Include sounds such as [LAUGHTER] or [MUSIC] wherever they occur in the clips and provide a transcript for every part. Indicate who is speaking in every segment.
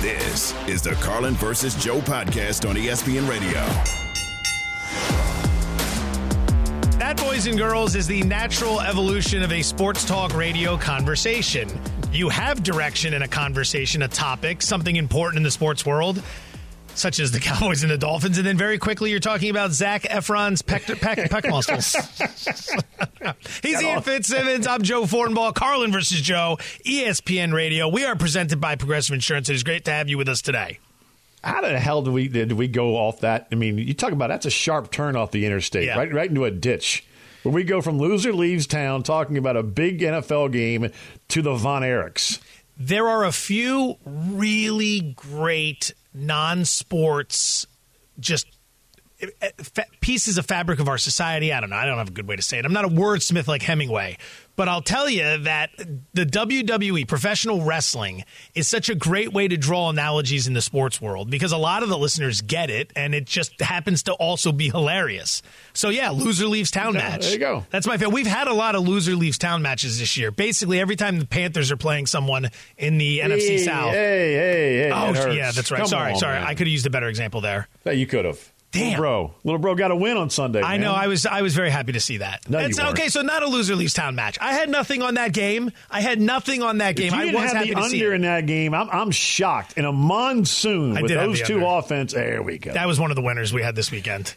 Speaker 1: This is the Carlin versus Joe podcast on ESPN Radio.
Speaker 2: That, boys and girls, is the natural evolution of a sports talk radio conversation. You have direction in a conversation, a topic, something important in the sports world, such as the [LAUGHS] Cowboys and the Dolphins, and then very quickly you're talking about Zac Efron's peck, peck, [LAUGHS] peck muscles. [LAUGHS] He's Ian Fitzsimmons. I'm Joe Fortenbaugh. Carlin versus Joe, ESPN Radio. We are presented by Progressive Insurance. It is great to have you with us today.
Speaker 3: How the hell did we did we go off that? I mean, you talk about that's a sharp turn off the interstate,
Speaker 2: Yeah.
Speaker 3: right right into a ditch. Where we go from loser leaves town talking about a big NFL game to the Von Erichs.
Speaker 2: There are a few really great non sports, just pieces of fabric of our society. I don't know. I don't have a good way to say it. I'm not a wordsmith like Hemingway, but I'll tell you that the WWE, professional wrestling, is such a great way to draw analogies in the sports world because a lot of the listeners get it, and it just happens to also be hilarious. So yeah, loser leaves town
Speaker 3: Yeah,
Speaker 2: match.
Speaker 3: there you go.
Speaker 2: That's my favorite. We've had a lot of loser leaves town matches this year. Basically, every time the Panthers are playing someone in the NFC South.
Speaker 3: Hey, hey, hey.
Speaker 2: Oh, yeah, that's right.
Speaker 3: Come
Speaker 2: sorry,
Speaker 3: on,
Speaker 2: sorry.
Speaker 3: man.
Speaker 2: I could have used a better example there.
Speaker 3: Yeah, you could have.
Speaker 2: Damn.
Speaker 3: Little bro. Little bro got a win on Sunday.
Speaker 2: I
Speaker 3: man.
Speaker 2: know. I was. I was very happy to see that.
Speaker 3: No, you weren't.
Speaker 2: okay. So not a loser leaves town match. I had nothing on that game. I had nothing on that game.
Speaker 3: If you
Speaker 2: I
Speaker 3: didn't
Speaker 2: was
Speaker 3: have
Speaker 2: happy
Speaker 3: the
Speaker 2: to see
Speaker 3: under
Speaker 2: it.
Speaker 3: in that game. I'm, I'm shocked. In a monsoon
Speaker 2: I
Speaker 3: with
Speaker 2: did have
Speaker 3: those
Speaker 2: the
Speaker 3: two
Speaker 2: under.
Speaker 3: offense, there we go.
Speaker 2: That was one of the winners we had this weekend.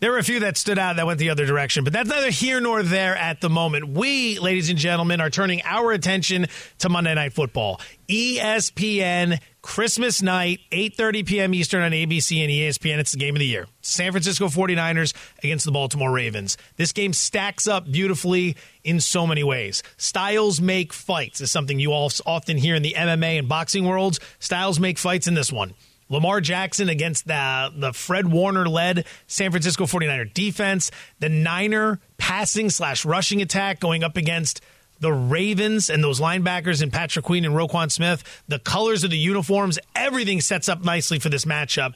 Speaker 2: There were a few that stood out that went the other direction, but that's neither here nor there at the moment. We, ladies and gentlemen, are turning our attention to Monday Night Football. ESPN Christmas night, 8:30 p.m. Eastern on ABC and ESPN. It's the game of the year. San Francisco 49ers against the Baltimore Ravens. This game stacks up beautifully in so many ways. Styles make fights is something you all often hear in the MMA and boxing worlds. Styles make fights in this one. Lamar Jackson against the, the Fred Warner led San Francisco 49er defense. The Niner passing slash rushing attack going up against the Ravens and those linebackers and Patrick Queen and Roquan Smith. The colors of the uniforms, everything sets up nicely for this matchup.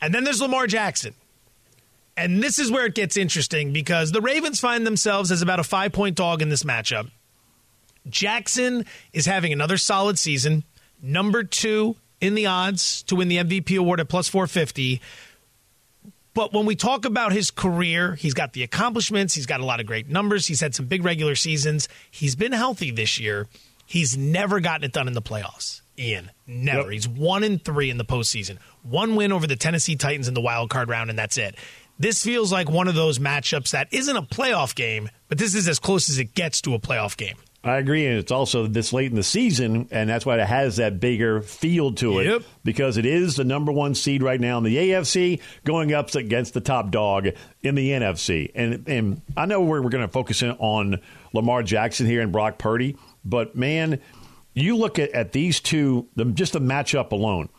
Speaker 2: And then there's Lamar Jackson. And this is where it gets interesting because the Ravens find themselves as about a five point dog in this matchup. Jackson is having another solid season, number two in the odds to win the MVP award at plus 450. But when we talk about his career, he's got the accomplishments, he's got a lot of great numbers, he's had some big regular seasons, he's been healthy this year. He's never gotten it done in the playoffs. Ian, never.
Speaker 3: Yep.
Speaker 2: He's one in three in the postseason. One win over the Tennessee Titans in the wild card round, and that's it. This feels like one of those matchups that isn't a playoff game, but this is as close as it gets to a playoff game.
Speaker 3: I agree, and it's also this late in the season, and that's why it has that bigger feel to it
Speaker 2: Yep.
Speaker 3: because it is the number one seed right now in the AFC, going up against the top dog in the NFC. And and I know we're, we're going to focus in on Lamar Jackson here and Brock Purdy, but man, you look at, at these two, the, just the matchup alone.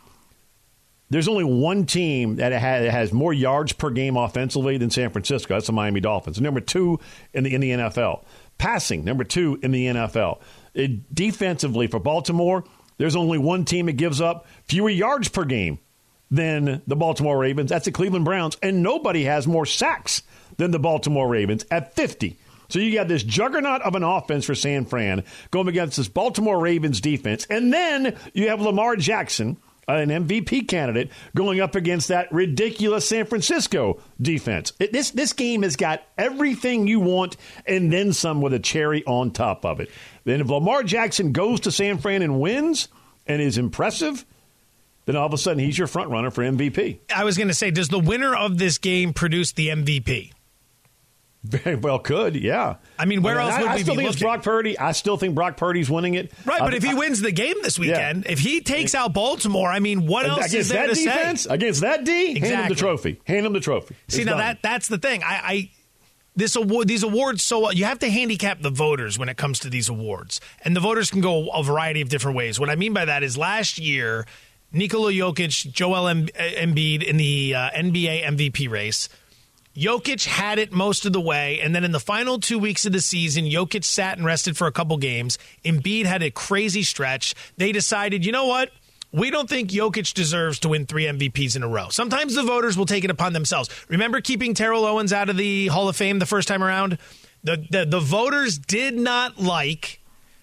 Speaker 3: There's only one team that has, has more yards per game offensively than San Francisco. That's the Miami Dolphins. Number two in the in the NFL. Passing, number two in the NFL. It- uh, defensively for Baltimore, there's only one team that gives up fewer yards per game than the Baltimore Ravens. That's the Cleveland Browns. And nobody has more sacks than the Baltimore Ravens at 50. So you got this juggernaut of an offense for San Fran going against this Baltimore Ravens defense. And then you have Lamar Jackson, an MVP candidate, going up against that ridiculous San Francisco defense. It- this, this game has got everything you want and then some with a cherry on top of it. Then if Lamar Jackson goes to San Fran and wins and is impressive, then all of a sudden he's your front runner for MVP.
Speaker 2: I was going to say, does the winner of this game produce the MVP?
Speaker 3: Very well could, yeah.
Speaker 2: I mean, where else
Speaker 3: I,
Speaker 2: would
Speaker 3: I
Speaker 2: we
Speaker 3: still
Speaker 2: be
Speaker 3: think it's? Brock Purdy. I still think Brock Purdy's winning it.
Speaker 2: Right, but
Speaker 3: I-
Speaker 2: if he
Speaker 3: I-
Speaker 2: wins the game this weekend, if he takes out Baltimore, I mean, what else
Speaker 3: against
Speaker 2: is there
Speaker 3: that
Speaker 2: to
Speaker 3: defense,
Speaker 2: say?
Speaker 3: against that D, hand him the trophy. Hand him the trophy.
Speaker 2: See, now
Speaker 3: done.
Speaker 2: that that's the thing. I, I this award, these awards, so you have to handicap the voters when it comes to these awards, and the voters can go a variety of different ways. What I mean by that is last year, Nikola Jokic, Joel Embiid in the uh, NBA MVP race. Jokic had it most of the way, and then in the final two weeks of the season, Jokic sat and rested for a couple games. Embiid had a crazy stretch. They decided, you know what? We don't think Jokic deserves to win three MVPs in a row. Sometimes the voters will take it upon themselves. Remember keeping Terrell Owens out of the Hall of Fame the first time around? The, the, the voters did not like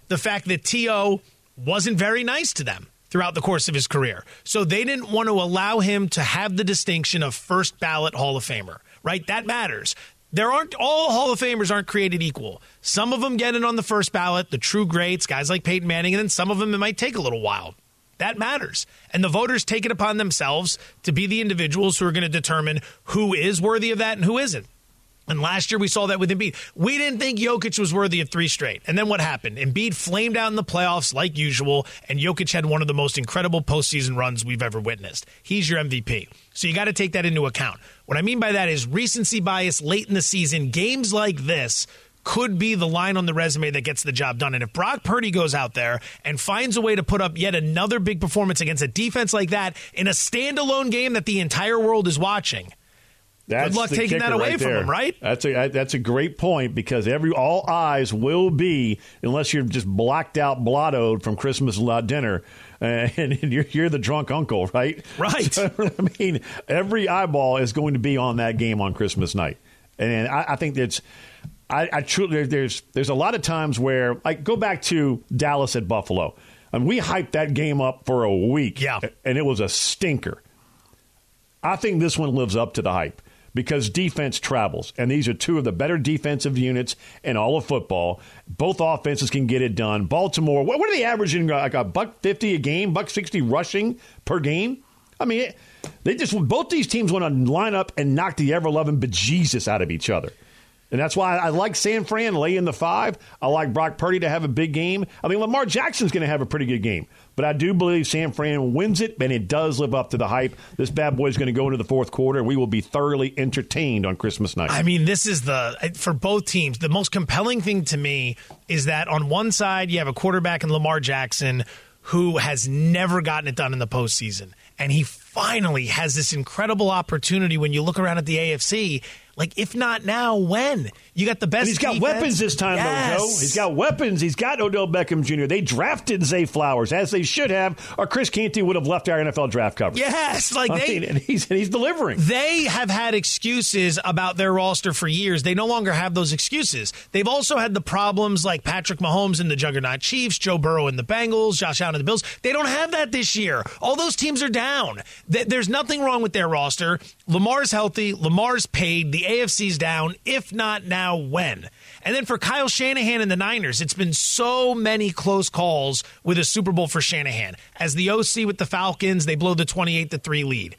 Speaker 2: the fact that T.O. wasn't very nice to them throughout the course of his career. So they didn't want to allow him to have the distinction of first ballot Hall of Famer, right? That matters. There aren't all Hall of Famers aren't created equal. Some of them get it on the first ballot, the true greats, guys like Peyton Manning, and then some of them it might take a little while. That matters. And the voters take it upon themselves to be the individuals who are going to determine who is worthy of that and who isn't. And last year we saw that with Embiid. We didn't think Jokic was worthy of three straight. And then what happened? Embiid flamed out in the playoffs like usual, and Jokic had one of the most incredible postseason runs we've ever witnessed. He's your MVP. So you got to take that into account. What I mean by that is recency bias late in the season, games like this could be the line on the resume that gets the job done. And if Brock Purdy goes out there and finds a way to put up yet another big performance against a defense like that in a standalone game that the entire world is watching,
Speaker 3: that's
Speaker 2: Good luck taking that away
Speaker 3: right
Speaker 2: from them, right?
Speaker 3: That's a that's a great point because every all eyes will be unless you're just blacked out, blottoed from Christmas dinner, [LAUGHS] uh, and you're, you're the drunk uncle, right?
Speaker 2: Right. [LAUGHS]
Speaker 3: So, I mean, every eyeball is going to be on that game on Christmas night, and I, I think that's I, I truly there's there's a lot of times where like go back to Dallas at Buffalo, and we hyped that game up for a week,
Speaker 2: yeah,
Speaker 3: and it was a stinker. I think this one lives up to the hype because defense travels, and these are two of the better defensive units in all of football. Both offenses can get it done. Baltimore, what, what are they averaging? Uh, like a buck fifty a game, buck sixty rushing per game. I mean, they just both these teams want to line up and knock the ever loving bejesus out of each other. And that's why I like San Fran lay in the five. I like Brock Purdy to have a big game. I mean, Lamar Jackson's going to have a pretty good game. But I do believe San Fran wins it, and it does live up to the hype. This bad boy is going to go into the fourth quarter, we will be thoroughly entertained on Christmas night.
Speaker 2: I mean, this is the, for both teams, the most compelling thing to me is that on one side, you have a quarterback in Lamar Jackson who has never gotten it done in the postseason. And he finally has this incredible opportunity when you look around at the AFC like, if not now, when? You got the best.
Speaker 3: And he's got
Speaker 2: defense.
Speaker 3: weapons this time,
Speaker 2: yes.
Speaker 3: though, Joe. He's got weapons. He's got Odell Beckham Jr. They drafted Zay Flowers as they should have, or Chris Canty would have left our NFL draft coverage.
Speaker 2: Yes, like
Speaker 3: I
Speaker 2: they
Speaker 3: mean, and he's and he's delivering.
Speaker 2: They have had excuses about their roster for years. They no longer have those excuses. They've also had the problems like Patrick Mahomes and the Juggernaut Chiefs, Joe Burrow and the Bengals, Josh Allen and the Bills. They don't have that this year. All those teams are down. There's nothing wrong with their roster. Lamar's healthy. Lamar's paid. The AFC's down. If not now, when? And then for Kyle Shanahan and the Niners, it's been so many close calls with a Super Bowl for Shanahan. As the OC with the Falcons, they blow the 28 to 3 lead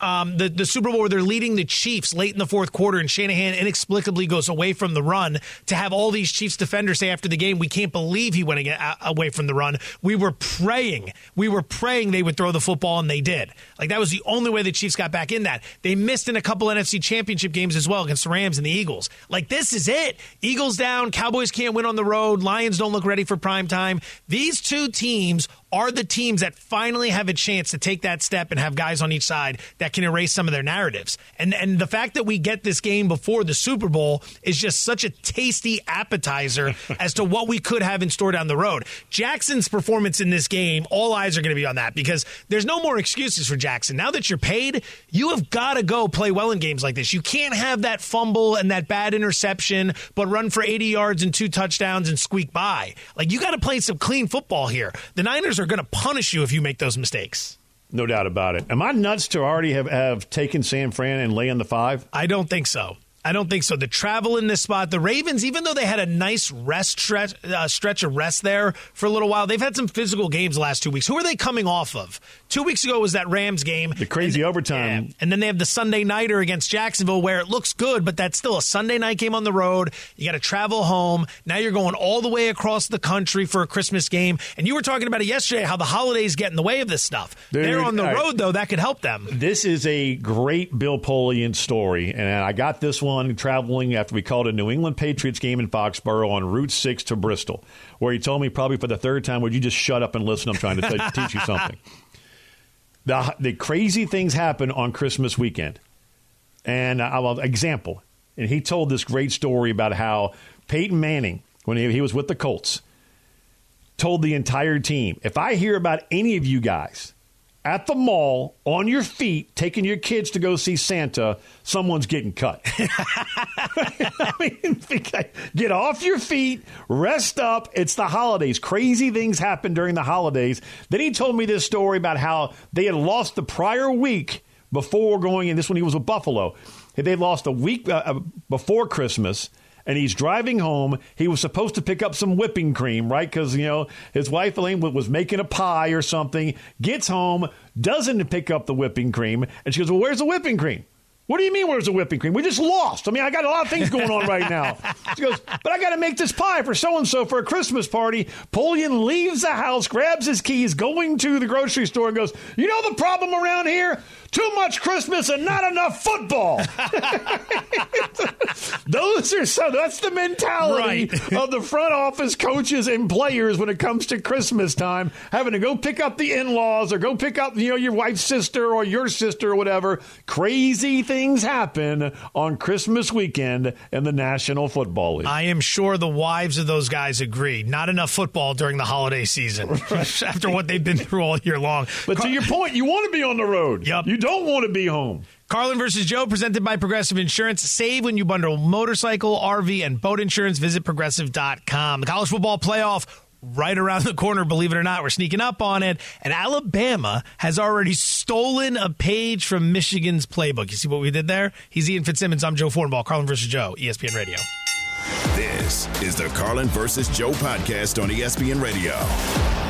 Speaker 2: um, the, the Super Bowl where they're leading the Chiefs late in the fourth quarter, and Shanahan inexplicably goes away from the run to have all these Chiefs defenders say after the game, we can't believe he went away from the run. We were praying. We were praying they would throw the football, and they did. Like, that was the only way the Chiefs got back in that. They missed in a couple NFC championship games as well against the Rams and the Eagles. Like, this is it. Eagles down. Cowboys can't win on the road. Lions don't look ready for prime time. These two teams are the teams that finally have a chance to take that step and have guys on each side that can erase some of their narratives. And and the fact that we get this game before the Super Bowl is just such a tasty appetizer [LAUGHS] as to what we could have in store down the road. Jackson's performance in this game, all eyes are going to be on that because there's no more excuses for Jackson. Now that you're paid, you have got to go play well in games like this. You can't have that fumble and that bad interception, but run for 80 yards and two touchdowns and squeak by. Like you got to play some clean football here. The Niners are going to punish you if you make those mistakes.
Speaker 3: No doubt about it. Am I nuts to already have, have taken San Fran and lay in the five?
Speaker 2: I don't think so. I don't think so. The travel in this spot, the Ravens, even though they had a nice rest stretch, uh, stretch of rest there for a little while, they've had some physical games the last two weeks. Who are they coming off of? Two weeks ago was that Rams game,
Speaker 3: the crazy
Speaker 2: and,
Speaker 3: overtime,
Speaker 2: yeah. and then they have the Sunday nighter against Jacksonville, where it looks good, but that's still a Sunday night game on the road. You got to travel home. Now you're going all the way across the country for a Christmas game, and you were talking about it yesterday how the holidays get in the way of this stuff. Dude, They're on the road though; that could help them.
Speaker 3: This is a great Bill Polian story, and I got this one one traveling after we called a New England Patriots game in Foxborough on Route 6 to Bristol, where he told me probably for the third time, Would you just shut up and listen? I'm trying to t- [LAUGHS] teach you something. The, the crazy things happen on Christmas weekend. And I'll example. And he told this great story about how Peyton Manning, when he, he was with the Colts, told the entire team if I hear about any of you guys at the mall on your feet taking your kids to go see Santa, someone's getting cut. [LAUGHS] I mean, get off your feet, rest up. It's the holidays. Crazy things happen during the holidays. Then he told me this story about how they had lost the prior week before going in. This one he was with Buffalo. They lost a week uh, uh before Christmas and he's driving home. He was supposed to pick up some whipping cream, right? Because, you know, his wife Elaine was making a pie or something, gets home, doesn't pick up the whipping cream, and she goes, Well, where's the whipping cream? What do you mean, where's the whipping cream? We just lost. I mean, I got a lot of things going on right now. [LAUGHS] She goes, but I got to make this pie for so and so for a Christmas party. Polian leaves the house, grabs his keys, going to the grocery store, and goes, You know the problem around here? Too much Christmas and not enough football. [LAUGHS] Those are so. That's the mentality right. of the front office coaches and players when it comes to Christmas time, having to go pick up the in-laws or go pick up you know your wife's sister or your sister or whatever. Crazy things happen on Christmas weekend in the National Football League.
Speaker 2: I am sure the wives of those guys agree. Not enough football during the holiday season [LAUGHS] [LAUGHS] after what they've been through all year long.
Speaker 3: But Car- to your point, you want to be on the road.
Speaker 2: Yep.
Speaker 3: You don't want to be home.
Speaker 2: Carlin versus Joe, presented by Progressive Insurance. Save when you bundle motorcycle, RV, and boat insurance. Visit progressive.com. The college football playoff right around the corner, believe it or not. We're sneaking up on it. And Alabama has already stolen a page from Michigan's playbook. You see what we did there? He's Ian Fitzsimmons. I'm Joe Fortenbaugh. Carlin versus Joe, ESPN Radio.
Speaker 1: This is the Carlin versus Joe podcast on ESPN Radio.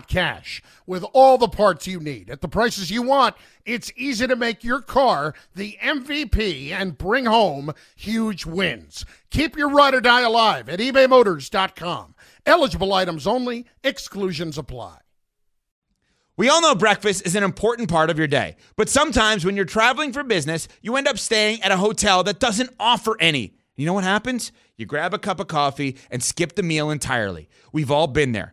Speaker 4: cash. With all the parts you need at the prices you want, it's easy to make your car the MVP and bring home huge wins. Keep your ride or die alive at ebaymotors.com. Eligible items only, exclusions apply.
Speaker 5: We all know breakfast is an important part of your day, but sometimes when you're traveling for business, you end up staying at a hotel that doesn't offer any. You know what happens? You grab a cup of coffee and skip the meal entirely. We've all been there.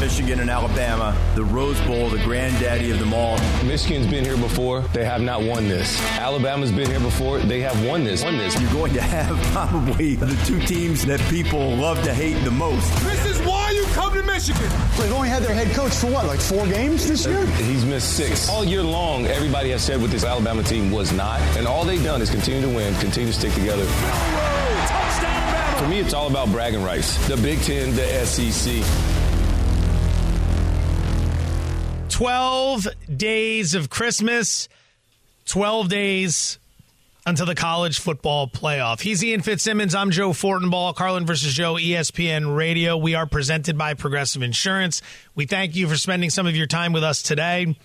Speaker 6: Michigan and Alabama, the Rose Bowl, the granddaddy of them all.
Speaker 7: Michigan's been here before. They have not won this. Alabama's been here before. They have won this. Won this.
Speaker 6: You're going to have [LAUGHS] probably the two teams that people love to hate the most.
Speaker 8: This is why you come to Michigan.
Speaker 9: They've only had their head coach for what, like four games this year?
Speaker 7: He's missed six. All year long, everybody has said what this Alabama team was not. And all they've done is continue to win, continue to stick together. For me, it's all about bragging rights. The Big Ten, the SEC.
Speaker 2: 12 days of Christmas, 12 days until the college football playoff. He's Ian Fitzsimmons. I'm Joe Fortenbaugh. Carlin versus Joe, ESPN Radio. We are presented by Progressive Insurance. We thank you for spending some of your time with us today.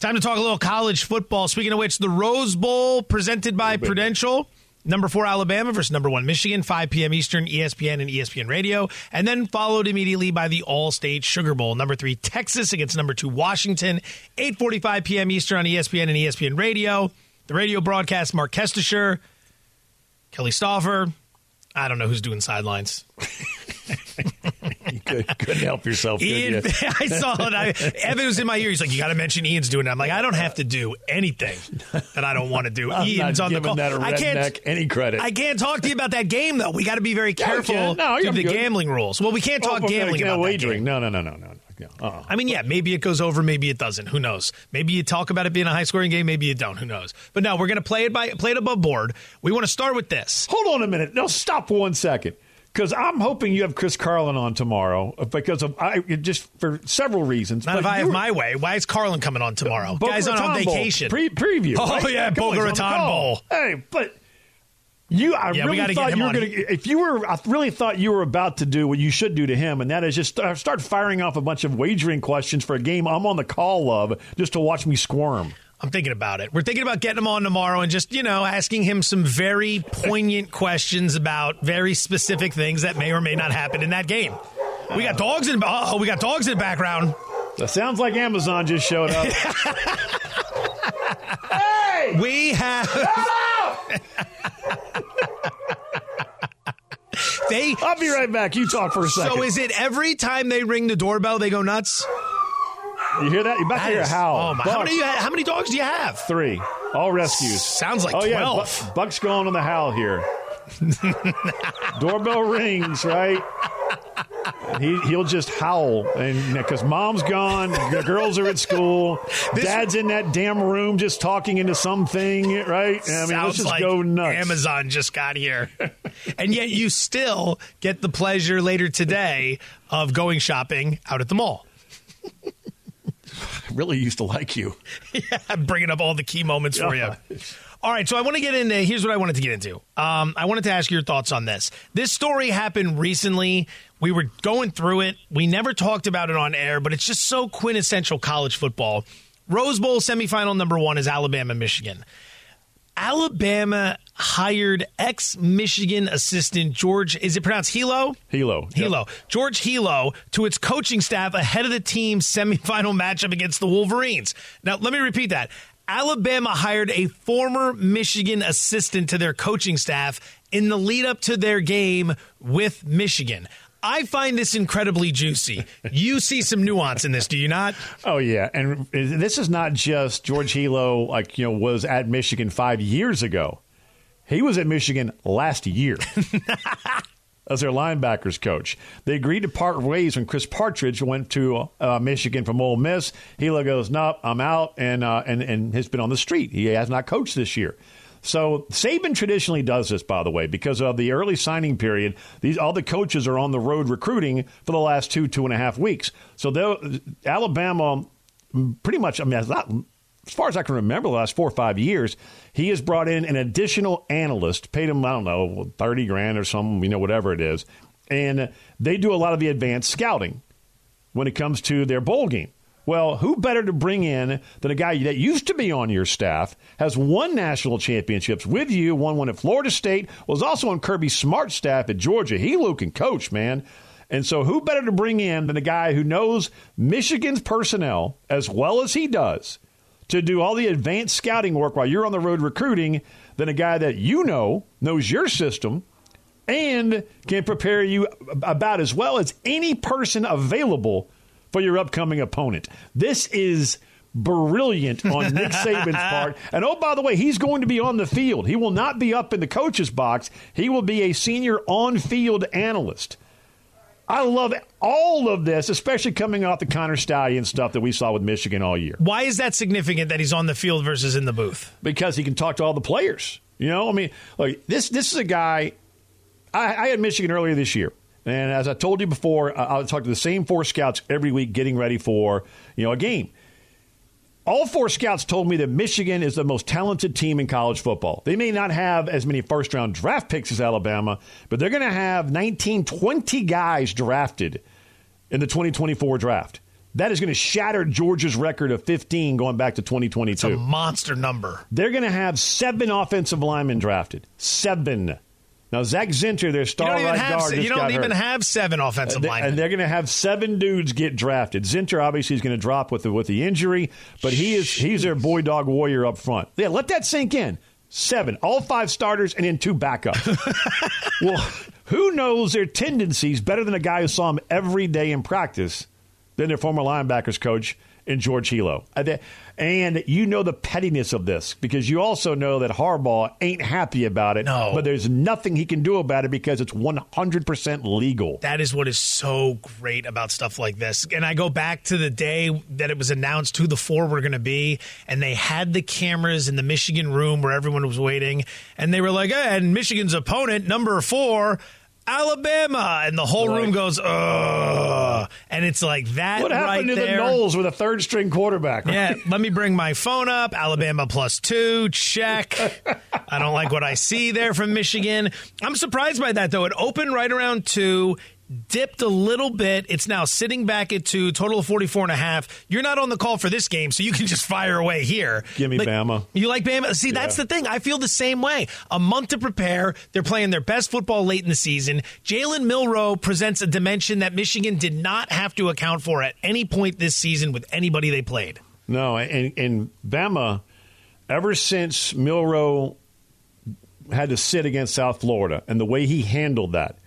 Speaker 2: Time to talk a little college football. Speaking of which, the Rose Bowl presented by Prudential. Number four, Alabama versus number one, Michigan, 5 p.m. Eastern, ESPN and ESPN Radio. And then followed immediately by the Allstate Sugar Bowl. Number three, Texas against number two, Washington, 8.45 p.m. Eastern on ESPN and ESPN Radio. The radio broadcast, Marc Kestecher, Kelly Stouffer. I don't know who's doing sidelines. [LAUGHS]
Speaker 3: Couldn't help yourself.
Speaker 2: Ian,
Speaker 3: you? [LAUGHS]
Speaker 2: I saw it. I, Evan was in my ear. He's like, "You got to mention Ian's doing it." I'm like, "I don't have to do anything that I don't want to do." [LAUGHS]
Speaker 3: I'm
Speaker 2: Ian's on the call. I can't
Speaker 3: any credit.
Speaker 2: I can't talk to you about that game though. We got to be very
Speaker 3: Yeah,
Speaker 2: careful
Speaker 3: can. No, I'm
Speaker 2: the
Speaker 3: good.
Speaker 2: gambling rules. Well, we can't oh, talk
Speaker 3: Oh,
Speaker 2: gambling about that
Speaker 3: wagering.
Speaker 2: game.
Speaker 3: No, no, no, no, no. Uh-uh.
Speaker 2: I mean, yeah, maybe it goes over, maybe it doesn't. Who knows? Maybe you talk about it being a high scoring game, maybe you don't. Who knows? But no, we're going to play it by play it above board. We want to start with this.
Speaker 3: Hold on a minute. No, stop for one second. Because I'm hoping you have Chris Carlin on tomorrow uh, because of I just for several reasons.
Speaker 2: Not
Speaker 3: But
Speaker 2: if I have my way. Why is Carlin coming on tomorrow?
Speaker 3: Boca
Speaker 2: Guy's on, on vacation.
Speaker 3: Pre- preview.
Speaker 2: Oh,
Speaker 3: right?
Speaker 2: yeah, Boca
Speaker 3: on
Speaker 2: Raton. Bowl.
Speaker 3: Hey, but you, I
Speaker 2: Yeah,
Speaker 3: really thought you were going to. If you were, I really thought you were about to do what you should do to him, and that is just start, start firing off a bunch of wagering questions for a game I'm on the call of just to watch me squirm.
Speaker 2: I'm thinking about it. We're thinking about getting him on tomorrow and just, you know, asking him some very poignant questions about very specific things that may or may not happen in that game. We got dogs in oh, we got dogs in the background.
Speaker 3: That sounds like Amazon just showed up. [LAUGHS] hey!
Speaker 2: We have They
Speaker 3: I'll be right back. You talk for a second.
Speaker 2: So is it every time they ring the doorbell they go nuts?
Speaker 3: You hear that? You're about
Speaker 2: That
Speaker 3: to hear a howl.
Speaker 2: Oh my! How many, how many dogs do you have?
Speaker 3: Three. All rescues.
Speaker 2: Sounds like
Speaker 3: oh, yeah.
Speaker 2: 12.
Speaker 3: Buck's going on the howl here. [LAUGHS] Doorbell rings, right? He he'll just howl, and because mom's gone, the girls are at school, [LAUGHS] dad's in that damn room just talking into something, right? I mean, let's just
Speaker 2: like
Speaker 3: go nuts.
Speaker 2: Amazon just got here. [LAUGHS] and yet you still get the pleasure later today of going shopping out at the mall.
Speaker 3: Really used to like you. [LAUGHS]
Speaker 2: yeah, I'm bringing up all the key moments for you. All right, so I want to get into. Here's what I wanted to get into. Um, I wanted to ask your thoughts on this. This story happened recently. We were going through it. We never talked about it on air, but it's just so quintessential college football. Rose Bowl semifinal number one is Alabama Michigan. Alabama hired ex Michigan assistant George. Is it pronounced Helow?
Speaker 3: Helow.
Speaker 2: Helow. George Helow to its coaching staff ahead of the team's semifinal matchup against the Wolverines. Now, let me repeat that. Alabama hired a former Michigan assistant to their coaching staff in the lead up to their game with Michigan. I find this incredibly juicy. You see some nuance in this, do you not?
Speaker 3: Oh yeah, and this is not just George Helow, like you know, was at Michigan five years ago. He was at Michigan last year [LAUGHS] as their linebackers coach. They agreed to part ways when Chris Partridge went to uh, Michigan from Ole Miss. Helow goes, "Nope, I'm out," and uh, and and has been on the street. He has not coached this year. So Saban traditionally does this, by the way, because of the early signing period. These all the coaches are on the road recruiting for the last two two and a half weeks. So Alabama, pretty much. I mean, as not- as far as I can remember, the last four or five years, he has brought in an additional analyst, paid him I don't know thirty grand or something, you know, whatever it is, and they do a lot of the advanced scouting when it comes to their bowl game. Well, who better to bring in than a guy that used to be on your staff, has won national championships with you, won one at Florida State, was also on Kirby Smart's staff at Georgia. He Luke coach, man. And so who better to bring in than a guy who knows Michigan's personnel as well as he does to do all the advanced scouting work while you're on the road recruiting than a guy that you know knows your system and can prepare you about as well as any person available for your upcoming opponent. This is brilliant on Nick [LAUGHS] Saban's part. And oh, by the way, he's going to be on the field. He will not be up in the coach's box. He will be a senior on field analyst. I love all of this, especially coming off the Connor Stallion stuff that we saw with Michigan all year.
Speaker 2: Why is that significant that he's on the field versus in the booth?
Speaker 3: because he can talk to all the players. You know, I mean, like this. This is a guy. I, I had Michigan earlier this year, and as I told you before, I, talk to the same four scouts every week, getting ready for you know a game. All four scouts told me that Michigan is the most talented team in college football. They may not have as many first round draft picks as Alabama, but they're going to have 19, 20 guys drafted in the 2024 draft. That is going to shatter Georgia's record of 15 going back to 2022.
Speaker 2: It's a monster number.
Speaker 3: They're going to have seven offensive linemen drafted. Seven. Now Zak Zinter, their star right
Speaker 2: have,
Speaker 3: guard,
Speaker 2: you don't even
Speaker 3: hurt.
Speaker 2: have seven offensive
Speaker 3: They-
Speaker 2: linemen.
Speaker 3: and they're going to have seven dudes get drafted. Zinter obviously is going to drop with the with the injury, but he is he's their boy dog warrior up front. Yeah, let that sink in. Seven, all five starters, and then two backups. [LAUGHS] well, Who knows their tendencies better than a guy who saw them every day in practice than their former linebackers coach in George Helow? Uh, and you know the pettiness of this because you also know that Harbaugh ain't happy about it.
Speaker 2: No.
Speaker 3: But there's nothing he can do about it because it's 100% legal.
Speaker 2: That is what is so great about stuff like this. And I go back to the day that it was announced who the four were going to be, and they had the cameras in the Michigan room where everyone was waiting, and they were like, hey, and Michigan's opponent, number four, Alabama, and the whole room goes, ugh. And it's like that
Speaker 3: What happened
Speaker 2: right
Speaker 3: to
Speaker 2: there.
Speaker 3: the Knowles with a third string quarterback?
Speaker 2: Yeah, [LAUGHS] let me bring my phone up. Alabama plus two, check. I don't like what I see there from Michigan. I'm surprised by that, though. It opened right around two, dipped a little bit. It's now sitting back at two, total of 44 and a half. You're not on the call for this game, so you can just fire away here.
Speaker 3: Give me Bama.
Speaker 2: You like Bama? See, that's
Speaker 3: Yeah.
Speaker 2: the thing. I feel the same way. A month to prepare. They're playing their best football late in the season. Jalen Milrow presents a dimension that Michigan did not have to account for at any point this season with anybody they played.
Speaker 3: No, and, and Bama, ever since Milrow had to sit against South Florida and the way he handled that,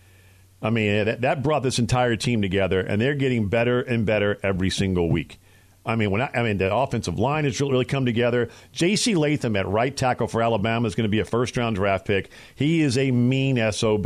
Speaker 3: I mean, that, that brought this entire team together, and they're getting better and better every single week. I mean, when I, I mean, the offensive line has really, really come together. J.C. Latham at right tackle for Alabama is going to be a first round draft pick. He is a mean sob.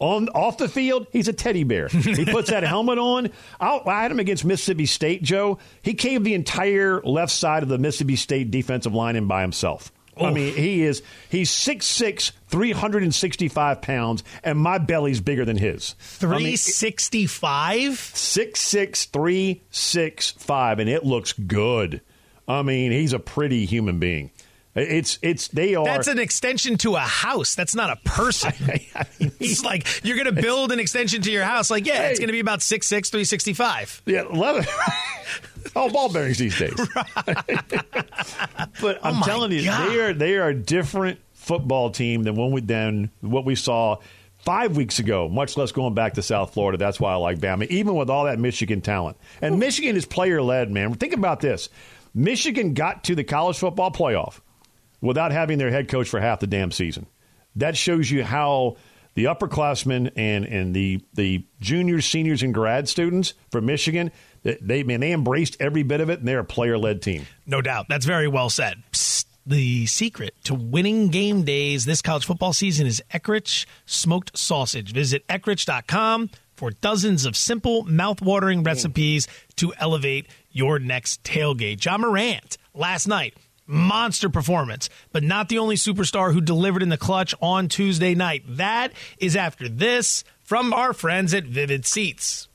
Speaker 3: On off the field, he's a teddy bear. He puts that helmet on. I'll, I had him against Mississippi State, Joe. He caved the entire left side of the Mississippi State defensive line in by himself. I mean, he is he's 6'6", 365 pounds, and my belly's bigger than his. I mean,
Speaker 2: 365?
Speaker 3: 6'6", 365, and it looks good. I mean, he's a pretty human being. It's it's they are.
Speaker 2: That's an extension to a house. That's not a person. [LAUGHS] it's [LAUGHS] like you're going to build an extension to your house. Like, yeah, it's going to be about six six three sixty five.
Speaker 3: Yeah, love [LAUGHS] it. Oh, ball bearings these days. [LAUGHS] but oh I'm
Speaker 2: Oh
Speaker 3: telling you,
Speaker 2: God.
Speaker 3: they are they are a different football team than when we than what we saw five weeks ago. Much less going back to South Florida. That's why I like Bama, even with all that Michigan talent. And Michigan is player led, man. Think about this: Michigan got to the college football playoff without having their head coach for half the damn season. That shows you how the upperclassmen and and the the juniors, seniors, and grad students from Michigan they- they man they embraced every bit of it, and they're a player led team.
Speaker 2: No doubt. That's very well said. Psst. The secret to winning game days this college football season is Eckrich smoked sausage. Visit eckrich.com for dozens of simple, mouth-watering recipes to elevate your next tailgate. Ja Morant last night, monster performance, but not the only superstar who delivered in the clutch on Tuesday night. That is after this from our friends at Vivid Seats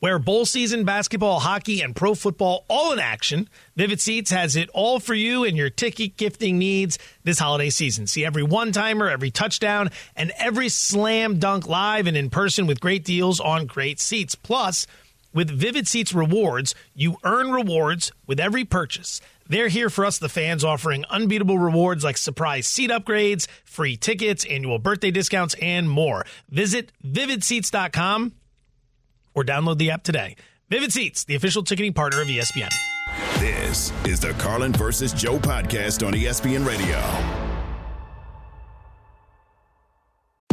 Speaker 2: where bowl season, basketball, hockey, and pro football all in action. Vivid Seats has it all for you and your ticket gifting needs this holiday season. See every one timer, every touchdown, and every slam dunk live and in person with great deals on great seats. Plus, with Vivid Seats rewards, you earn rewards with every purchase. They're here for us, the fans, offering unbeatable rewards like surprise seat upgrades, free tickets, annual birthday discounts, and more. Visit vividseats.com or download the app today. Vivid Seats, the official ticketing partner of ESPN.
Speaker 1: This is the Carlin versus Joe podcast on ESPN Radio.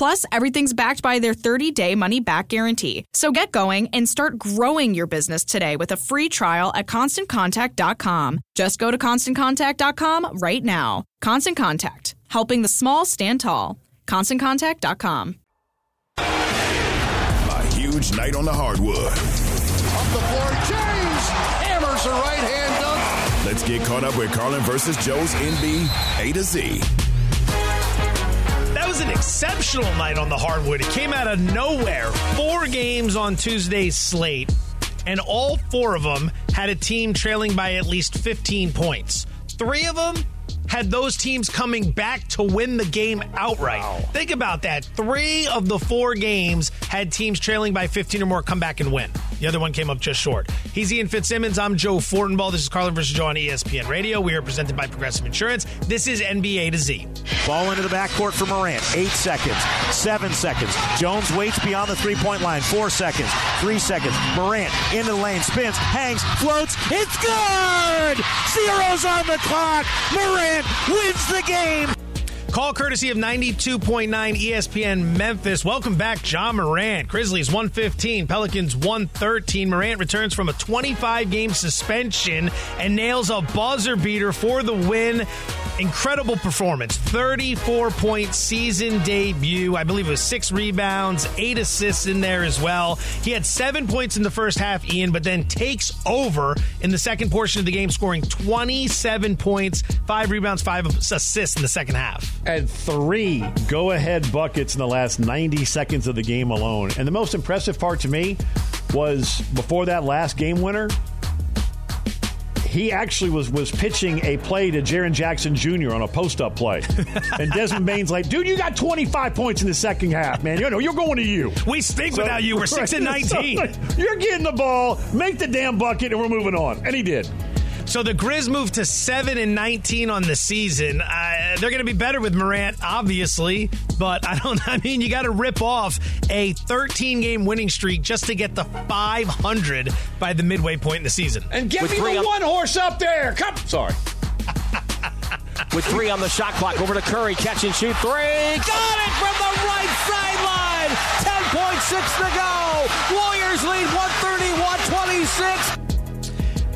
Speaker 10: Plus, everything's backed by their 30 day money back guarantee. So get going and start growing your business today with a free trial at constantcontact.com. Just go to constantcontact.com right now. Constant Contact, helping the small stand tall. ConstantContact.com.
Speaker 1: A huge night on the hardwood.
Speaker 4: Up the floor, James hammers a right hand dunk.
Speaker 1: Let's get caught up with Carlin versus Joe's NB A to Z.
Speaker 2: Was an exceptional night on the hardwood. It came out of nowhere. Four games on Tuesday's slate, and all four of them had a team trailing by at least 15 points. Three of them had those teams coming back to win the game outright. Think about that. Three of the four games had teams trailing by 15 or more come back and win. The other one came up just short. He's Ian Fitzsimmons. I'm Joe Fortenbaugh. This is Carlin versus Joe on ESPN Radio. We are presented by Progressive Insurance. This is NBA to Z.
Speaker 11: Ball into the backcourt for Morant. Eight seconds. Seven seconds. Jones waits beyond the three point line. Four seconds. Three seconds. Morant into the lane. Spins. Hangs. Floats. It's good! Zeros on the clock. Morant wins the game.
Speaker 2: Call courtesy of 92.9 ESPN Memphis. Welcome back, Ja Morant. Grizzlies 115, Pelicans 113. Morant returns from a 25 game suspension and nails a buzzer beater for the win. Incredible performance. 34 point season debut. I believe it was six rebounds, eight assists in there as well. He had seven points in the first half, Ian, but then takes over in the second portion of the game, scoring 27 points, five rebounds, five assists in the second half.
Speaker 3: And three go ahead buckets in the last 90 seconds of the game alone. And the most impressive part to me was before that last game winner, he actually was was pitching a play to Jaren Jackson Jr. on a post up play, [LAUGHS] and Desmond Bane's like, "Dude, you got 25 points in the second half, man. You know, you're going to you.
Speaker 2: We stink without you. We're six and [LAUGHS] 19.
Speaker 3: So, [LAUGHS] you're getting the ball, make the damn bucket, and we're moving on." And he did.
Speaker 2: So the Grizz moved to seven and nineteen on the season. Uh, they're going to be better with Morant, obviously, but I don't. [LAUGHS] I mean, you got to rip off a 13 game winning streak just to get the 500 by the midway point in the season.
Speaker 8: And get me the one horse up there. Come. Sorry. [LAUGHS]
Speaker 11: With three on the shot clock, over to Curry, catch and shoot three. Got it from the right sideline. 10.6 to go. Warriors lead 130 126.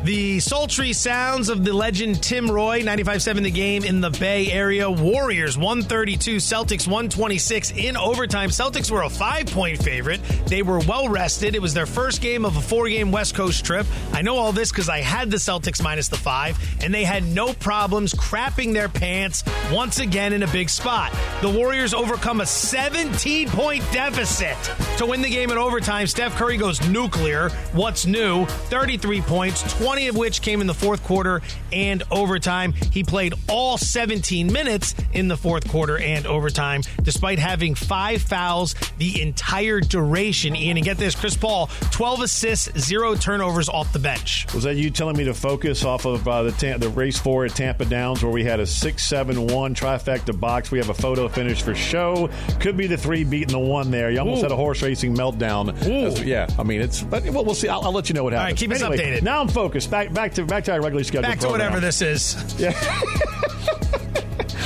Speaker 2: The sultry sounds of the legend Tim Roye, 95-7 the game in the Bay Area. Warriors 132, Celtics 126 in overtime. Celtics were a five-point favorite. They were well rested. It was their first game of a four-game West Coast trip. I know all this because I had the Celtics minus the five, and they had no problems crapping their pants once again in a big spot. The Warriors overcome a 17-point deficit to win the game in overtime. Steph Curry goes nuclear. What's new? 33 points, 20 of which came in the fourth quarter and overtime. He played all 17 minutes in the fourth quarter and overtime, despite having five fouls the entire duration. Ian, and get this Chris Paul, 12 assists, zero turnovers off the bench.
Speaker 3: Was that you telling me to focus off of uh, the ta- the race four at Tampa Downs, where we had a six-seven-one trifecta box? We have a photo finish for show. Could be the three beating the one there. You almost
Speaker 2: Ooh.
Speaker 3: had a horse racing meltdown. Yeah, I mean it's. But we'll, we'll see. I'll, I'll let you know what happens.
Speaker 2: right, keep us
Speaker 3: Anyway,
Speaker 2: updated.
Speaker 3: Now I'm focused. Back back to back to our regularly scheduled.
Speaker 2: Back to
Speaker 3: program.
Speaker 2: whatever this is. Yeah. [LAUGHS]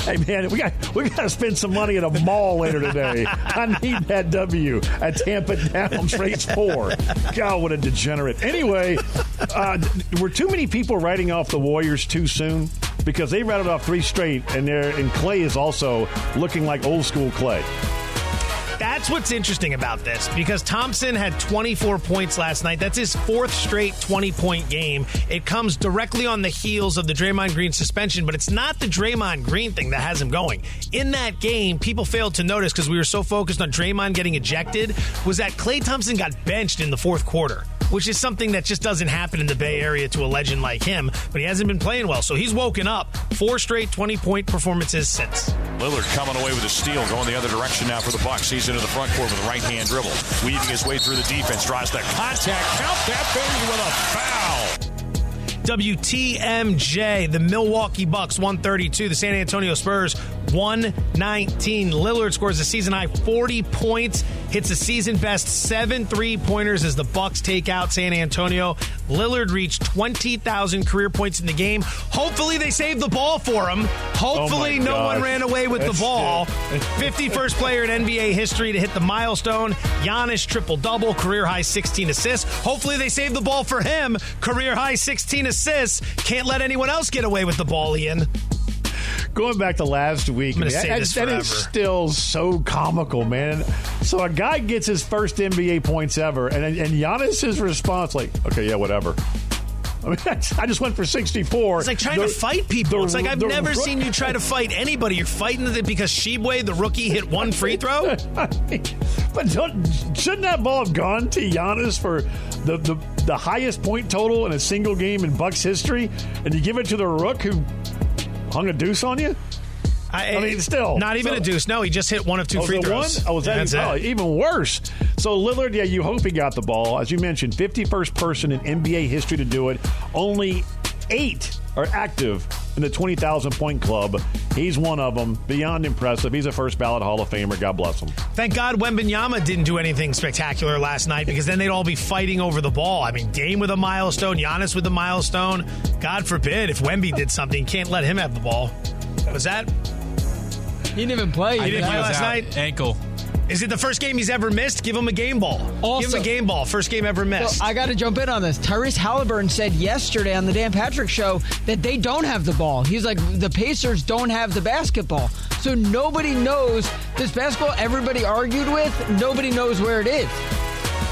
Speaker 3: Hey man, we got we got to spend some money at a mall later today. I need that W at Tampa Downs Race Four. God, what a degenerate. Anyway, uh, were too many people writing off the Warriors too soon? Because they rattled off three straight, and they're and Klay is also looking like old school Klay.
Speaker 2: That's what's interesting about this because Thompson had 24 points last night. That's his fourth straight 20 point game. It comes directly on the heels of the Draymond Green suspension, but it's not the Draymond Green thing that has him going. In that game, people failed to notice because we were so focused on Draymond getting ejected, was that Klay Thompson got benched in the fourth quarter. Which is something that just doesn't happen in the Bay Area to a legend like him. But he hasn't been playing well, so he's woken up. Four straight 20 point performances since.
Speaker 12: Lillard coming away with a steal, going the other direction now for the Bucks. He's into the front court with a right hand dribble, weaving his way through the defense, draws that contact, count that baby with a foul.
Speaker 2: WTMJ, the Milwaukee Bucks 132, the San Antonio Spurs 119. Lillard scores a season high 40 points, hits a season best seven three pointers as the Bucks take out San Antonio. Lillard reached 20,000 career points in the game. Hopefully, they saved the ball for him. Hopefully,
Speaker 3: Oh
Speaker 2: no one ran away with
Speaker 3: That's
Speaker 2: the ball. 51st [LAUGHS] player in NBA history to hit the milestone. Giannis triple double, career high 16 assists. Hopefully, they saved the ball for him. Career high 16 assists. Can't let anyone else get away with the ball, Ian.
Speaker 3: Going back to last week, man,
Speaker 2: say
Speaker 3: that- that is still so comical, man. So a guy gets his first NBA points ever, and and Giannis' response like, "Okay, yeah, whatever." I mean, [LAUGHS] I just went for sixty-four.
Speaker 2: It's like trying
Speaker 3: The-
Speaker 2: to fight people.
Speaker 3: the-
Speaker 2: it's like I've
Speaker 3: the
Speaker 2: never seen you try to fight anybody. You're fighting because Tshiebwe, the rookie, hit one free throw. [LAUGHS]
Speaker 3: But don't, shouldn't that ball have gone to Giannis for the, the the highest point total in a single game in Bucks history, and you give it to the rook who hung a deuce on you? I, mean, still
Speaker 2: not even
Speaker 3: So-
Speaker 2: a deuce. No, he just hit one of two
Speaker 3: Oh,
Speaker 2: free throws.
Speaker 3: One? Oh, was that oh, even worse? So Lillard, yeah, you hope he got the ball. As you mentioned, 51st person in NBA history to do it. Only eight are active in the 20,000 point club. He's one of them. Beyond impressive. He's a first ballot Hall of Famer. God bless him.
Speaker 2: Thank God Wembanyama didn't do anything spectacular last night because then they'd all be fighting over the ball. I mean, Dame with a milestone, Giannis with a milestone. God forbid if Wemby did something, can't let him have the ball. Was that?
Speaker 13: He didn't even play.
Speaker 2: He didn't play last night.
Speaker 14: Ankle.
Speaker 2: Is it the first game he's ever missed? Give him a game ball. Give him a game ball. First game ever missed.
Speaker 13: So I got to jump in on this. Tyrese Halliburton said yesterday on the Dan Patrick show that they don't have the ball. He's like, the Pacers don't have the basketball. So nobody knows this basketball everybody argued with, nobody knows where it is.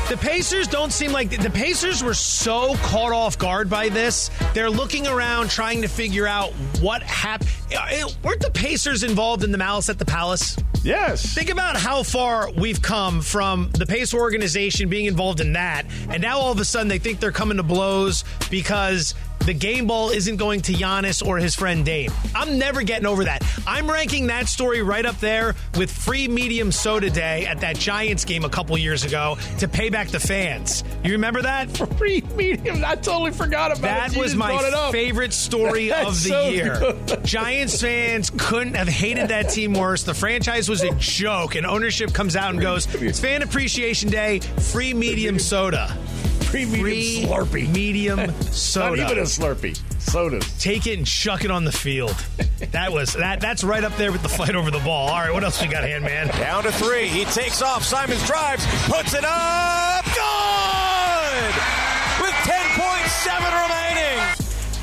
Speaker 2: The Pacers don't seem like the Pacers were so caught off guard by this. They're looking around trying to figure out what happened. Eh, weren't the Pacers involved in the malice at the Palace?
Speaker 3: Yes.
Speaker 2: Think about how far we've come from the Pacer organization being involved in that, and now all of a sudden they think they're coming to blows because the game ball isn't going to Giannis or his friend Dame. I'm never getting over that. I'm ranking that story right up there with free medium soda day at that Giants game a couple years ago to pay back the fans. You remember that? [LAUGHS]
Speaker 3: Free medium. I totally forgot about it.
Speaker 2: That was my favorite story [LAUGHS] of the
Speaker 3: so
Speaker 2: year.
Speaker 3: good.
Speaker 2: Giants fans couldn't have hated that team worse. The franchise was a joke, and ownership comes out and goes, "It's Fan Appreciation Day, free medium soda."
Speaker 3: Free medium
Speaker 2: Free
Speaker 3: Slurpee.
Speaker 2: medium [LAUGHS] soda.
Speaker 3: Not even a Slurpee. Sodas.
Speaker 2: Take it and chuck it on the field. That was that. That's right up there with the fight over the ball. All right, what else we got, Handman?
Speaker 12: Down to three. He takes off. Simons drives, puts it up. Good!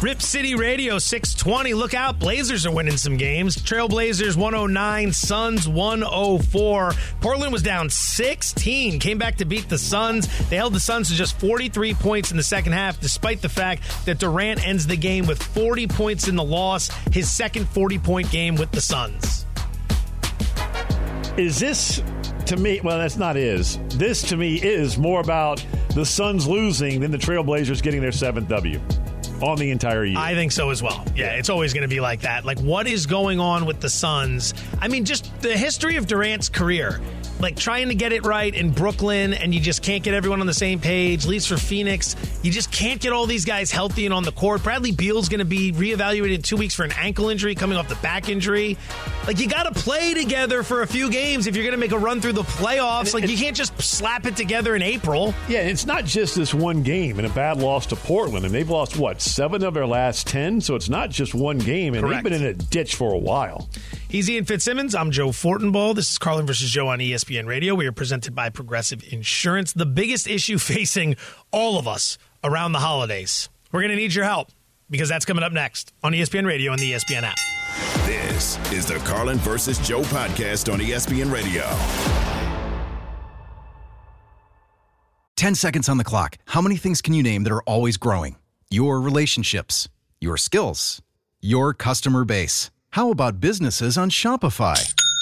Speaker 2: Rip City Radio 620. Look out. Blazers are winning some games. Trailblazers 109, Suns 104. Portland was down 16. Came back to beat the Suns. They held the Suns to just 43 points in the second half, despite the fact that Durant ends the game with 40 points in the loss, his second 40 point game with the Suns.
Speaker 3: Is this to me? Well, that's not is. This to me is more about the Suns losing than the Trailblazers getting their seventh W on the entire year.
Speaker 2: I think so as well. Yeah, it's always going to be like that. Like, what is going on with the Suns? I mean, just the history of Durant's career. Like trying to get it right in Brooklyn, and you just can't get everyone on the same page. Leaves for Phoenix, you just can't get all these guys healthy and on the court. Bradley Beal's going to be reevaluated in two weeks for an ankle injury, coming off the back injury. Like you got to play together for a few games if you're going to make a run through the playoffs. Like you can't just slap it together in April.
Speaker 3: Yeah, it's not just this one game and a bad loss to Portland, and they've lost what seven of their last ten. So it's not just one game, and
Speaker 2: Correct.
Speaker 3: they've been in a ditch for a while.
Speaker 2: He's Ian Fitzsimmons. I'm Joe Fortenbaugh. This is Carlin versus Joe on E ESPN Radio. We are presented by Progressive Insurance. The biggest issue [LAUGHS] facing all of us around the holidays. We're going to need your help because that's coming up next on ESPN Radio and the ESPN app.
Speaker 1: This is the Carlin versus Joe podcast on ESPN Radio.
Speaker 15: 10 seconds on the clock. How many things can you name that are always growing? Your relationships, your skills, your customer base. How about businesses on Shopify?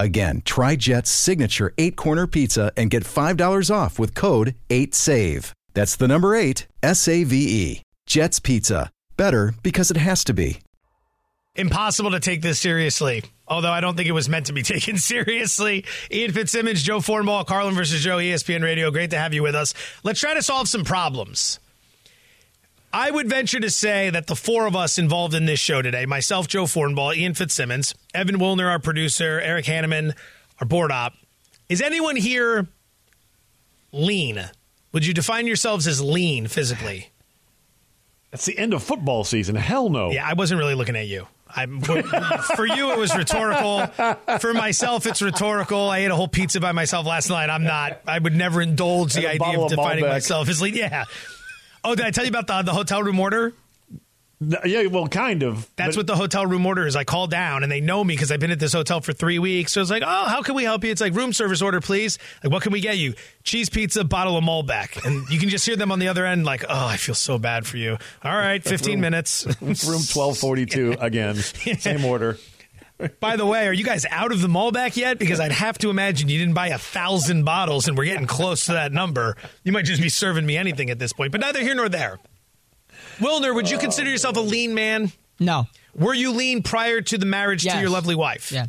Speaker 15: Again, try Jet's signature eight corner pizza and get $5 off with code 8SAVE. That's the number eight, S A V E. Jet's Pizza. Better because it has to be.
Speaker 2: Impossible to take this seriously. Although I don't think it was meant to be [LAUGHS] taken seriously. Ian Fitzsimmons, Joe Fortenbaugh, Carlin versus Joe, ESPN Radio. Great to have you with us. Let's try to solve some problems. I would venture to say that the four of us involved in this show today myself, Joe Fortenbaugh, Ian Fitzsimmons, Evan Wilner, our producer, Eric Hanneman, our board op. Is anyone here lean? Would you define yourselves as lean physically?
Speaker 3: It's the end of football season. Hell no.
Speaker 2: Yeah, I wasn't really looking at you. I, for you, it was rhetorical. For myself, it's rhetorical. I ate a whole pizza by myself last night. I'm not. I would never indulge the idea of,
Speaker 3: of
Speaker 2: defining
Speaker 3: Malbec.
Speaker 2: myself as lean. Yeah. Oh, did I tell you about the the hotel room order?
Speaker 3: Yeah, well, kind of.
Speaker 2: That's what the hotel room order is. I call down and they know me because I've been at this hotel for three weeks. So it's like, oh, how can we help you? It's like room service order, please. Like, what can we get you? Cheese pizza, bottle of Malbec, and you can just hear them on the other end, like, oh, I feel so bad for you. All right, fifteen
Speaker 3: Room-
Speaker 2: minutes. [LAUGHS]
Speaker 3: Room 1242 [LAUGHS] again. [LAUGHS] Same order.
Speaker 2: By the way, are you guys out of the Malbec yet? Because I'd have to imagine you didn't buy a thousand bottles, and we're getting close to that number. You might just be serving me anything at this point, but neither here nor there. Wilner, would you consider yourself a lean man?
Speaker 13: No.
Speaker 2: Were you lean prior to the marriage to your lovely wife?
Speaker 13: Yeah.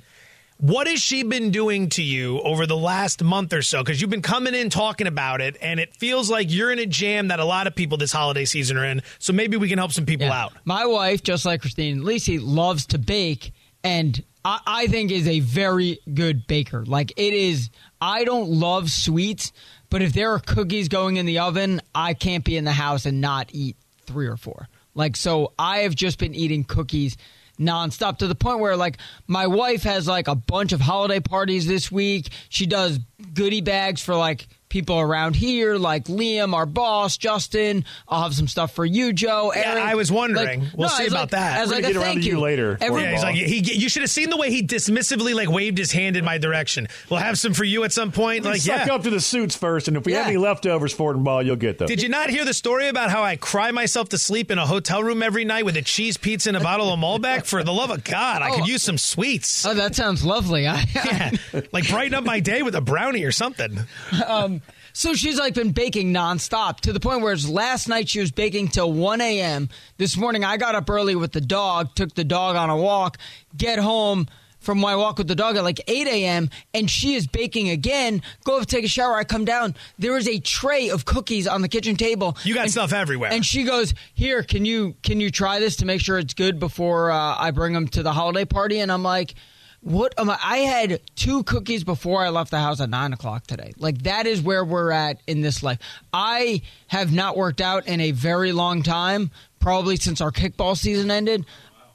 Speaker 2: What has she been doing to you over the last month or so? Because you've been coming in talking about it, and it feels like you're in a jam that a lot of people this holiday season are in. So maybe we can help some people out.
Speaker 13: My wife, just like Christine Lisi, loves to bake, and I, I think is a very good baker. Like it is. I don't love sweets, but if there are cookies going in the oven, I can't be in the house and not eat three or four. Like so, I have just been eating cookies nonstop to the point where like my wife has like a bunch of holiday parties this week. She does goodie bags for like people around here, like Liam, our boss, Justin. I'll have some stuff for you, Joe.
Speaker 2: Yeah, I was wondering.
Speaker 13: Like,
Speaker 2: we'll
Speaker 13: no,
Speaker 2: see about
Speaker 13: like-
Speaker 2: that.
Speaker 13: As
Speaker 2: We're
Speaker 13: like
Speaker 2: gonna
Speaker 13: a
Speaker 2: get around
Speaker 13: thank
Speaker 2: to you
Speaker 13: you
Speaker 2: Yeah, he's like, he, you should have seen the way he dismissively like waved his hand in my direction. We'll have some for you at some point.
Speaker 3: We
Speaker 2: Like,
Speaker 3: suck
Speaker 2: yeah.
Speaker 3: up to the suits first, and if we have any leftovers for and ball, you'll get those.
Speaker 2: Did you not hear the story about how I cry myself to sleep in a hotel room every night with a cheese pizza and a bottle of Malbec? For the love of God, I could use some sweets.
Speaker 13: Oh, that sounds lovely. I,
Speaker 2: yeah, like brighten up my day with a brownie or something.
Speaker 13: um, so she's like been baking nonstop to the point where it's last night she was baking till 1 a.m. This morning I got up early with the dog, took the dog on a walk, get home from my walk with the dog at like 8 a.m. and she is baking again. Go up, take a shower. I come down. There is a tray of cookies on the kitchen table.
Speaker 2: You got
Speaker 13: And-
Speaker 2: stuff everywhere.
Speaker 13: And she goes, "Here, can you can you try this to make sure it's good before uh, I bring them to the holiday party?" And I'm like. What am I? I had two cookies before I left the house at nine o'clock today. Like that is where we're at in this life. I have not worked out in a very long time, probably since our kickball season ended.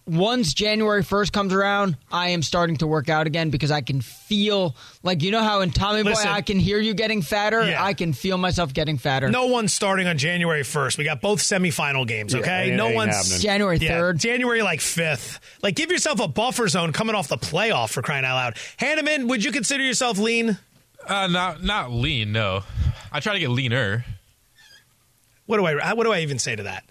Speaker 13: Once January 1st comes around, I am starting to work out again because I can feel like you know how in Tommy
Speaker 2: Listen.
Speaker 13: Boy I can hear you getting fatter.
Speaker 2: Yeah.
Speaker 13: I can feel myself getting fatter.
Speaker 2: No one's starting on January 1st. We got both semifinal games, okay?
Speaker 13: ain't-
Speaker 2: no one's
Speaker 13: happening. January
Speaker 2: Yeah,
Speaker 13: 3rd.
Speaker 2: January like 5th. Like give yourself a buffer zone coming off the playoff for crying out loud. Hanneman, would you consider yourself lean?
Speaker 14: Uh, not not lean. No, I try to get leaner.
Speaker 2: What do I what do I even say to that?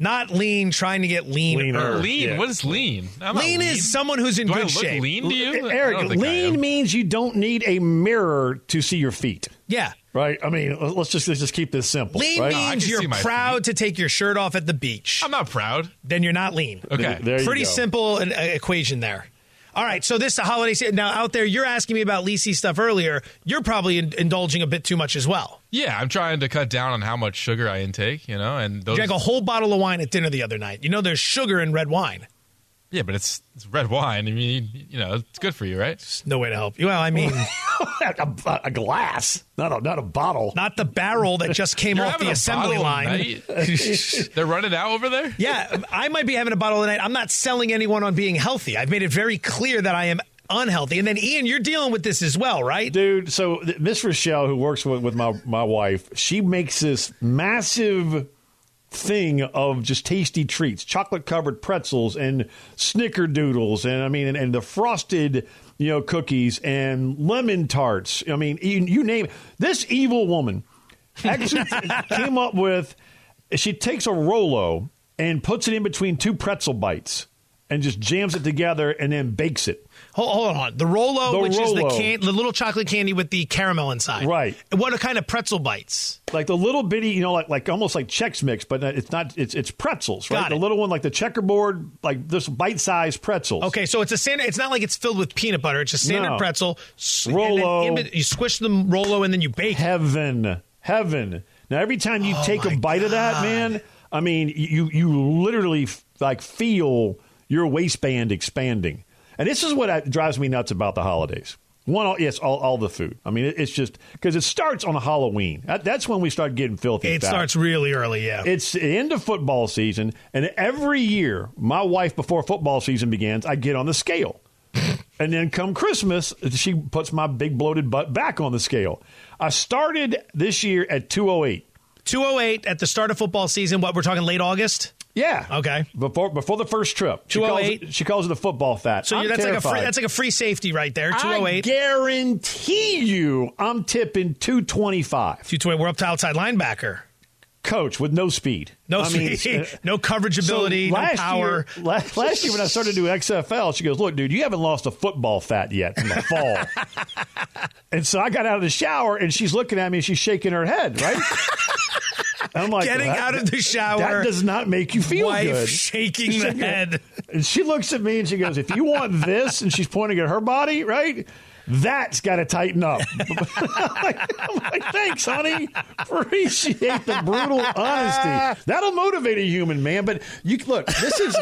Speaker 2: Not lean, trying to get lean.
Speaker 14: Lean. What is lean? I'm
Speaker 2: Lean is someone who's in
Speaker 14: Do I
Speaker 2: good
Speaker 14: look
Speaker 2: shape.
Speaker 14: lean to you?
Speaker 3: Eric, lean means you don't need a mirror to see your feet.
Speaker 2: Yeah.
Speaker 3: Right? I mean, let's just let's just keep this simple.
Speaker 2: Lean
Speaker 3: right?
Speaker 2: means you're proud to take your shirt off at the beach. I'm
Speaker 14: not proud.
Speaker 2: Then you're not lean.
Speaker 14: Okay.
Speaker 3: There you
Speaker 2: Pretty
Speaker 3: go.
Speaker 2: simple an, uh, equation there. All right, so this is a holiday season. Now, out there, you're asking me about Lisi stuff earlier. You're probably in- indulging a bit too much as well.
Speaker 14: Yeah, I'm trying to cut down on how much sugar I intake, you know, and
Speaker 2: You drank a whole bottle of wine at dinner the other night. You know there's sugar in red wine.
Speaker 14: Yeah, but it's, it's red wine. I mean, you know, it's good for you, right?
Speaker 2: There's No way to help you. Well, I mean, [LAUGHS]
Speaker 3: a, a glass, not a not a bottle.
Speaker 2: not the barrel that just came off the assembly
Speaker 14: bottle
Speaker 2: line. [LAUGHS]
Speaker 14: They're running out over there.
Speaker 2: Yeah, I might be having a bottle tonight. I'm not selling anyone on being healthy. I've made it very clear that I am unhealthy. And then Ian, you're dealing with this as well, right?
Speaker 3: Dude, so Miss Rochelle, who works with, with my, my wife, she makes this massive thing of just tasty treats, chocolate covered pretzels and snickerdoodles and I mean and, and the frosted, you know, cookies and lemon tarts. I mean, you, you name it. This evil woman actually [LAUGHS] came up with she takes a Rolo and puts it in between two pretzel bites and just jams it together and then bakes it.
Speaker 2: Hold, hold on. The Rolo,
Speaker 3: The
Speaker 2: which is the can, the little chocolate candy with the caramel inside.
Speaker 3: Right.
Speaker 2: What kind of pretzel bites?
Speaker 3: like the little bitty, you know, like like almost like Chex Mix, but it's not. It's it's pretzels, right?
Speaker 2: Got
Speaker 3: the
Speaker 2: it.
Speaker 3: little one, like the checkerboard, like this bite-sized pretzels.
Speaker 2: Okay, so it's a standard. It's not like it's filled with peanut butter. It's a standard
Speaker 3: No.
Speaker 2: pretzel. S- and then
Speaker 3: Rolo.
Speaker 2: you squish the Rolo and then you bake. it.
Speaker 3: heaven, heaven. Now every time you
Speaker 2: Oh
Speaker 3: take a bite of that, man, I mean, you you literally f- like feel your waistband expanding, and this is what drives me nuts about the holidays. One, all- yes, all, all the food. I mean, it's just because it starts on Halloween. That, that's when we start getting filthy.
Speaker 2: It
Speaker 3: fat.
Speaker 2: starts really early, yeah.
Speaker 3: It's the end of football season, and every year, my wife, before football season begins, I get on the scale. [LAUGHS] and then come Christmas, she puts my big bloated butt back on the scale. I started this year at 208.
Speaker 2: 208 at the start of football season. What we're talking late August.
Speaker 3: Yeah.
Speaker 2: Okay.
Speaker 3: Before before the first trip. She calls,
Speaker 2: 208.
Speaker 3: it, she calls it a football fat.
Speaker 2: So
Speaker 3: I'm
Speaker 2: that's like a free, that's like a free safety right there.
Speaker 3: I
Speaker 2: 208.
Speaker 3: guarantee you I'm tipping 225.
Speaker 2: 220. We're up to outside linebacker.
Speaker 3: Coach with no speed.
Speaker 2: No
Speaker 3: I
Speaker 2: speed,
Speaker 3: uh, [LAUGHS]
Speaker 2: no coverage
Speaker 3: So
Speaker 2: ability, no power.
Speaker 3: Year, last, last year when I started doing XFL, she goes, "Look, dude, you haven't lost a football fat yet in the [LAUGHS] fall." and so I got out of the shower, and she's looking at me, and she's shaking her head, right? [LAUGHS] I'm like,
Speaker 2: Getting out of the shower.
Speaker 3: That does not make you feel
Speaker 2: Wife
Speaker 3: good.
Speaker 2: shaking the head.
Speaker 3: And she looks at me and she goes, "If you want this," and she's pointing at her body, right? That's got to tighten up. [LAUGHS] I'm, like, I'm like, thanks, honey. Appreciate the brutal honesty. That'll motivate a human, man. But you look, this is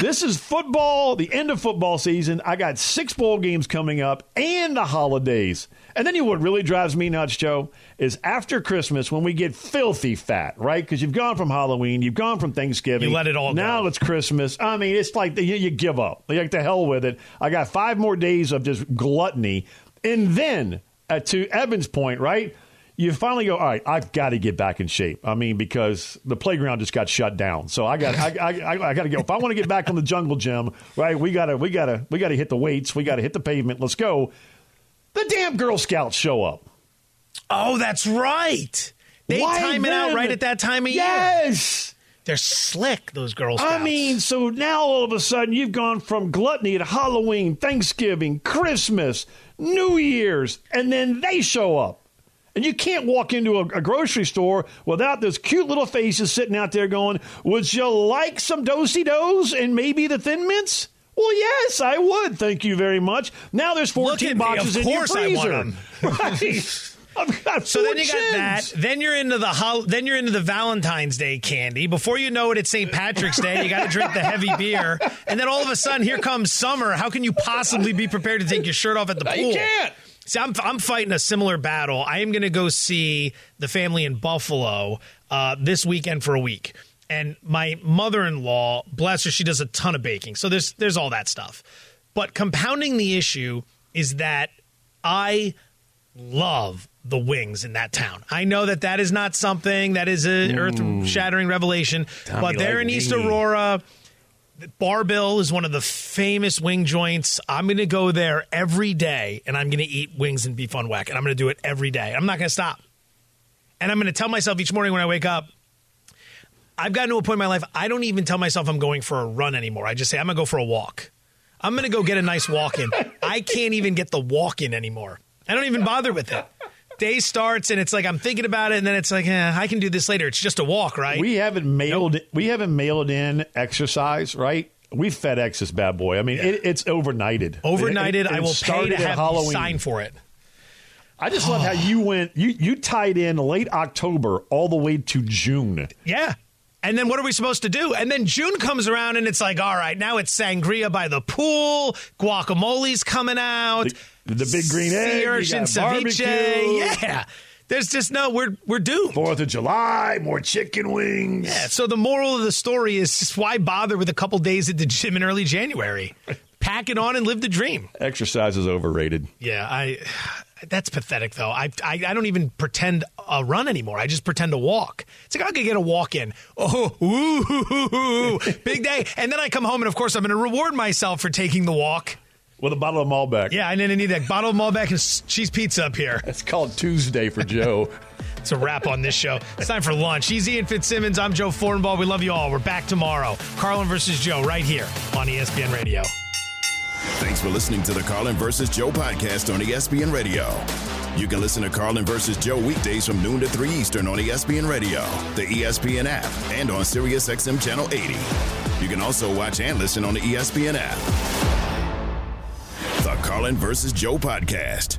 Speaker 3: this is football. The end of football season. I got six bowl games coming up, and the holidays. And then you know what really drives me nuts, Joe, is after Christmas when we get filthy fat, right? Because you've gone from Halloween, you've gone from Thanksgiving.
Speaker 2: You let it all
Speaker 3: now
Speaker 2: go.
Speaker 3: it's Christmas. I mean, it's like you, you give up. Like the hell with it. I got five more days of just gluttony, and then uh, to Evan's point, right? You finally go, all right. I've got to get back in shape. I mean, because the playground just got shut down, so I got, I, I, I, I got to go. If I want to get back on the jungle gym, right? We gotta, we gotta, we gotta hit the weights. We gotta hit the pavement. Let's go. The damn Girl Scouts show up.
Speaker 2: Oh, that's right. They
Speaker 3: Why
Speaker 2: time it out right at that time of year.
Speaker 3: Yes.
Speaker 2: They're slick, those girls.
Speaker 3: I mean, so now all of a sudden you've gone from gluttony to Halloween, Thanksgiving, Christmas, New Year's, and then they show up. And you can't walk into a, a grocery store without those cute little faces sitting out there going, Would you like some Do-si-dos and maybe the thin mints? Well, yes, I would. Thank you very much. Now there's 14
Speaker 2: at me.
Speaker 3: boxes
Speaker 2: Of
Speaker 3: in your
Speaker 2: course I want
Speaker 3: freezer. [LAUGHS] Right. I've got
Speaker 2: So then you got that. Then you're into the hol- then you're into the Valentine's Day candy. Before you know it, it's St. Patrick's Day. You got to drink the heavy beer, and then all of a sudden, here comes summer. How can you possibly be prepared to take your shirt off at the pool?
Speaker 3: You can't.
Speaker 2: See, I'm, I'm fighting a similar battle. I am going to go see the family in Buffalo uh, this weekend for a week. And my mother-in-law, bless her, she does a ton of baking. So there's there's all that stuff. But compounding the issue is that I love the wings in that town. I know that that is not something that is a mm. earth-shattering revelation,
Speaker 3: Tommy
Speaker 2: but there in East. Aurora, Bar-Bill is one of the famous wing joints. I'm going to go there every day and I'm going to eat wings and beef on weck. And I'm going to do it every day. I'm not going to stop. And I'm going to tell myself each morning when I wake up, I've gotten to a point in my life, I don't even tell myself I'm going for a run anymore. I just say, I'm going to go for a walk. I'm going to go get a nice walk in. [LAUGHS] I can't even get the walk in anymore. I don't even bother with it. Day starts and it's like I'm thinking about it, and then it's like, eh, I can do this later. It's just a walk, right?
Speaker 3: We haven't mailed we haven't mailed in exercise, right? We FedEx this bad boy. I mean, it, it's overnighted.
Speaker 2: Overnighted.
Speaker 3: It- it-
Speaker 2: I will pay to have
Speaker 3: Halloween.
Speaker 2: you sign for it.
Speaker 3: I just love how [SIGHS] you went. You you tied in late October all the way to June.
Speaker 2: Yeah. And then what are we supposed to do? And then June comes around and it's like, all right, now it's sangria by the pool, guacamole's coming out,
Speaker 3: The- the big green egg,
Speaker 2: sea
Speaker 3: you
Speaker 2: urchin ceviche. Yeah. There's just no, we're we're doomed.
Speaker 3: Fourth of July, more chicken wings.
Speaker 2: Yeah. So the moral of the story is why bother with a couple days at the gym in early January? Pack it on and live the dream.
Speaker 3: Exercise is overrated.
Speaker 2: Yeah, I. That's pathetic, though. I, I I don't even pretend a run anymore. I just pretend to walk. It's like I could get a walk in. Oh, ooh, [LAUGHS] big day, and then I come home and of course I'm going to reward myself for taking the walk.
Speaker 3: With a bottle of Malbec.
Speaker 2: Yeah, and then I need that bottle of Malbec and cheese pizza up here.
Speaker 3: It's called Tuesday for Joe. [LAUGHS]
Speaker 2: It's a wrap on this show. It's time for lunch. He's Ian Fitzsimmons. I'm Joe Fortenbaugh. We love you all. We're back tomorrow. Carlin versus Joe right here on ESPN Radio.
Speaker 1: Thanks for listening to the Carlin versus Joe podcast on ESPN Radio. You can listen to Carlin versus Joe weekdays from noon to 3 Eastern on ESPN Radio, the ESPN app, and on SiriusXM Channel 80. You can also watch and listen on the ESPN app. The Carlin versus Joe podcast.